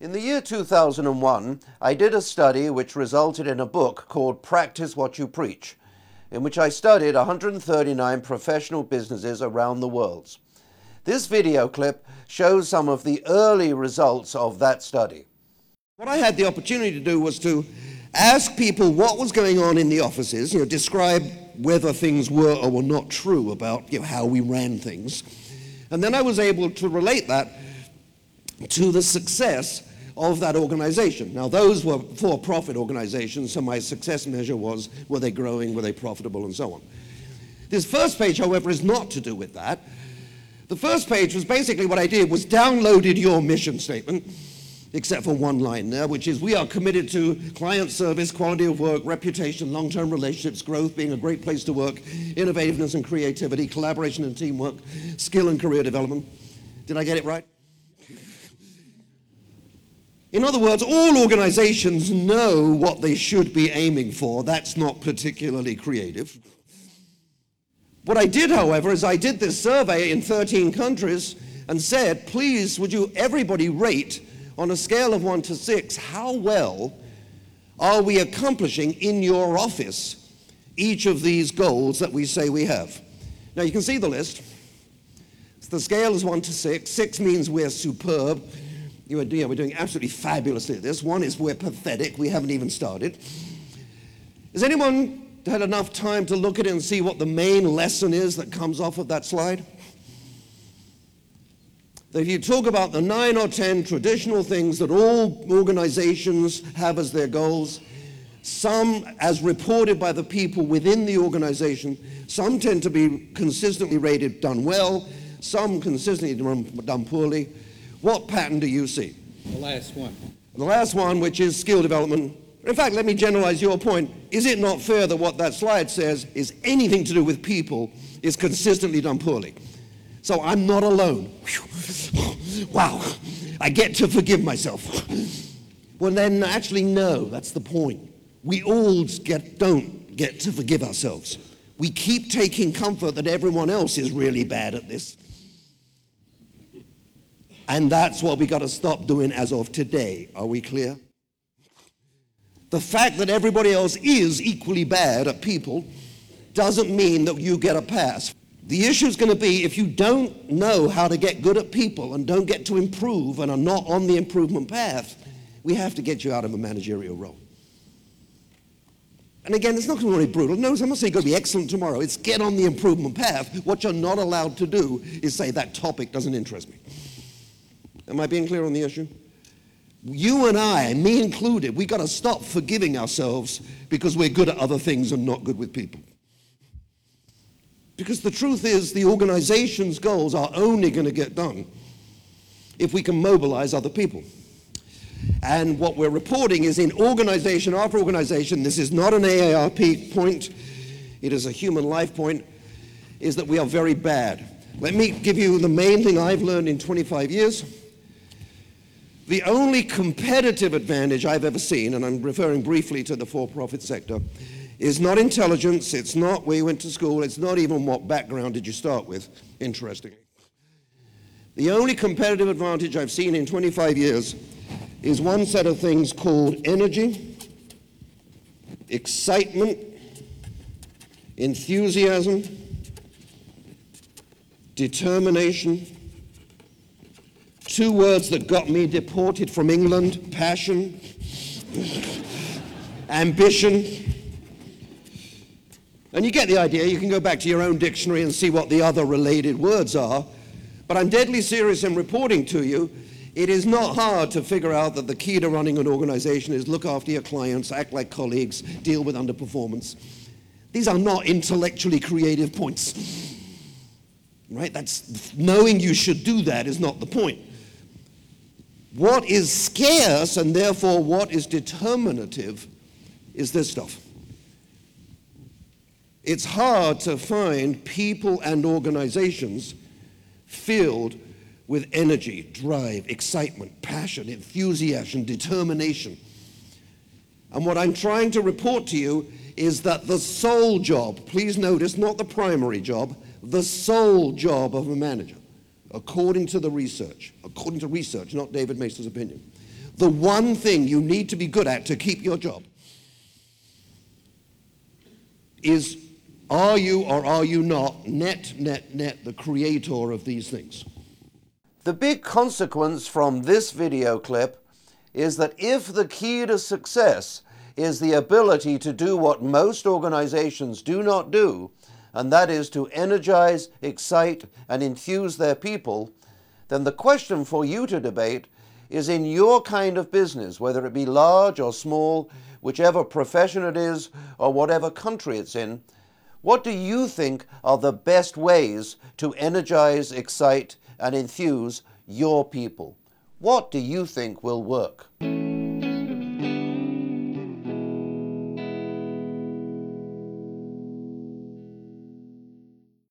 In the year 2001, I did a study which resulted in a book called Practice What You Preach, in which I studied 139 professional businesses around the world. This video clip shows some of the early results of that study. What I had the opportunity to do was to ask people what was going on in the offices, you know, describe whether things were or were not true about you know, how we ran things. And then I was able to relate that to the success of that organization. Now, those were for profit organizations, so my success measure was were they growing, were they profitable, and so on. This first page, however, is not to do with that. The first page was basically what I did was downloaded your mission statement, except for one line there, which is we are committed to client service, quality of work, reputation, long-term relationships, growth, being a great place to work, innovativeness and creativity, collaboration and teamwork, skill and career development. Did I get it right? In other words, all organizations know what they should be aiming for. That's not particularly creative. What I did, however, is I did this survey in 13 countries and said, please, would you everybody rate on a scale of 1 to 6 how well are we accomplishing in your office each of these goals that we say we have? Now you can see the list. The scale is 1 to 6. 6 means we're superb you doing, we're doing absolutely fabulously at this. One is we're pathetic. We haven't even started. Has anyone had enough time to look at it and see what the main lesson is that comes off of that slide? That if you talk about the nine or ten traditional things that all organizations have as their goals, some, as reported by the people within the organization, some tend to be consistently rated done well, some consistently done poorly, what pattern do you see? The last one. The last one, which is skill development. In fact, let me generalize your point. Is it not fair that what that slide says is anything to do with people is consistently done poorly? So I'm not alone. wow, I get to forgive myself. Well, then, actually, no, that's the point. We all get, don't get to forgive ourselves. We keep taking comfort that everyone else is really bad at this. And that's what we got to stop doing as of today. Are we clear? The fact that everybody else is equally bad at people doesn't mean that you get a pass. The issue is going to be if you don't know how to get good at people and don't get to improve and are not on the improvement path, we have to get you out of a managerial role. And again, it's not going to be brutal. No, I'm not saying you're going to be excellent tomorrow. It's get on the improvement path. What you're not allowed to do is say that topic doesn't interest me. Am I being clear on the issue? You and I, me included, we got to stop forgiving ourselves because we're good at other things and not good with people. Because the truth is, the organization's goals are only going to get done if we can mobilize other people. And what we're reporting is in organization after organization, this is not an AARP point, it is a human life point, is that we are very bad. Let me give you the main thing I've learned in 25 years the only competitive advantage I've ever seen, and I'm referring briefly to the for profit sector, is not intelligence, it's not where you went to school, it's not even what background did you start with, interestingly. The only competitive advantage I've seen in 25 years is one set of things called energy, excitement, enthusiasm, determination, Two words that got me deported from England passion, ambition. And you get the idea. You can go back to your own dictionary and see what the other related words are. But I'm deadly serious in reporting to you. It is not hard to figure out that the key to running an organization is look after your clients, act like colleagues, deal with underperformance. These are not intellectually creative points. Right? That's knowing you should do that is not the point. What is scarce and therefore what is determinative is this stuff. It's hard to find people and organizations filled with energy, drive, excitement, passion, enthusiasm, determination. And what I'm trying to report to you is that the sole job, please notice, not the primary job, the sole job of a manager according to the research, according to research, not David Maister's opinion. the one thing you need to be good at to keep your job is are you or are you not net, net, net the creator of these things? The big consequence from this video clip is that if the key to success is the ability to do what most organizations do not do, and that is to energize, excite, and enthuse their people, then the question for you to debate is in your kind of business, whether it be large or small, whichever profession it is, or whatever country it's in, what do you think are the best ways to energize, excite, and enthuse your people? What do you think will work?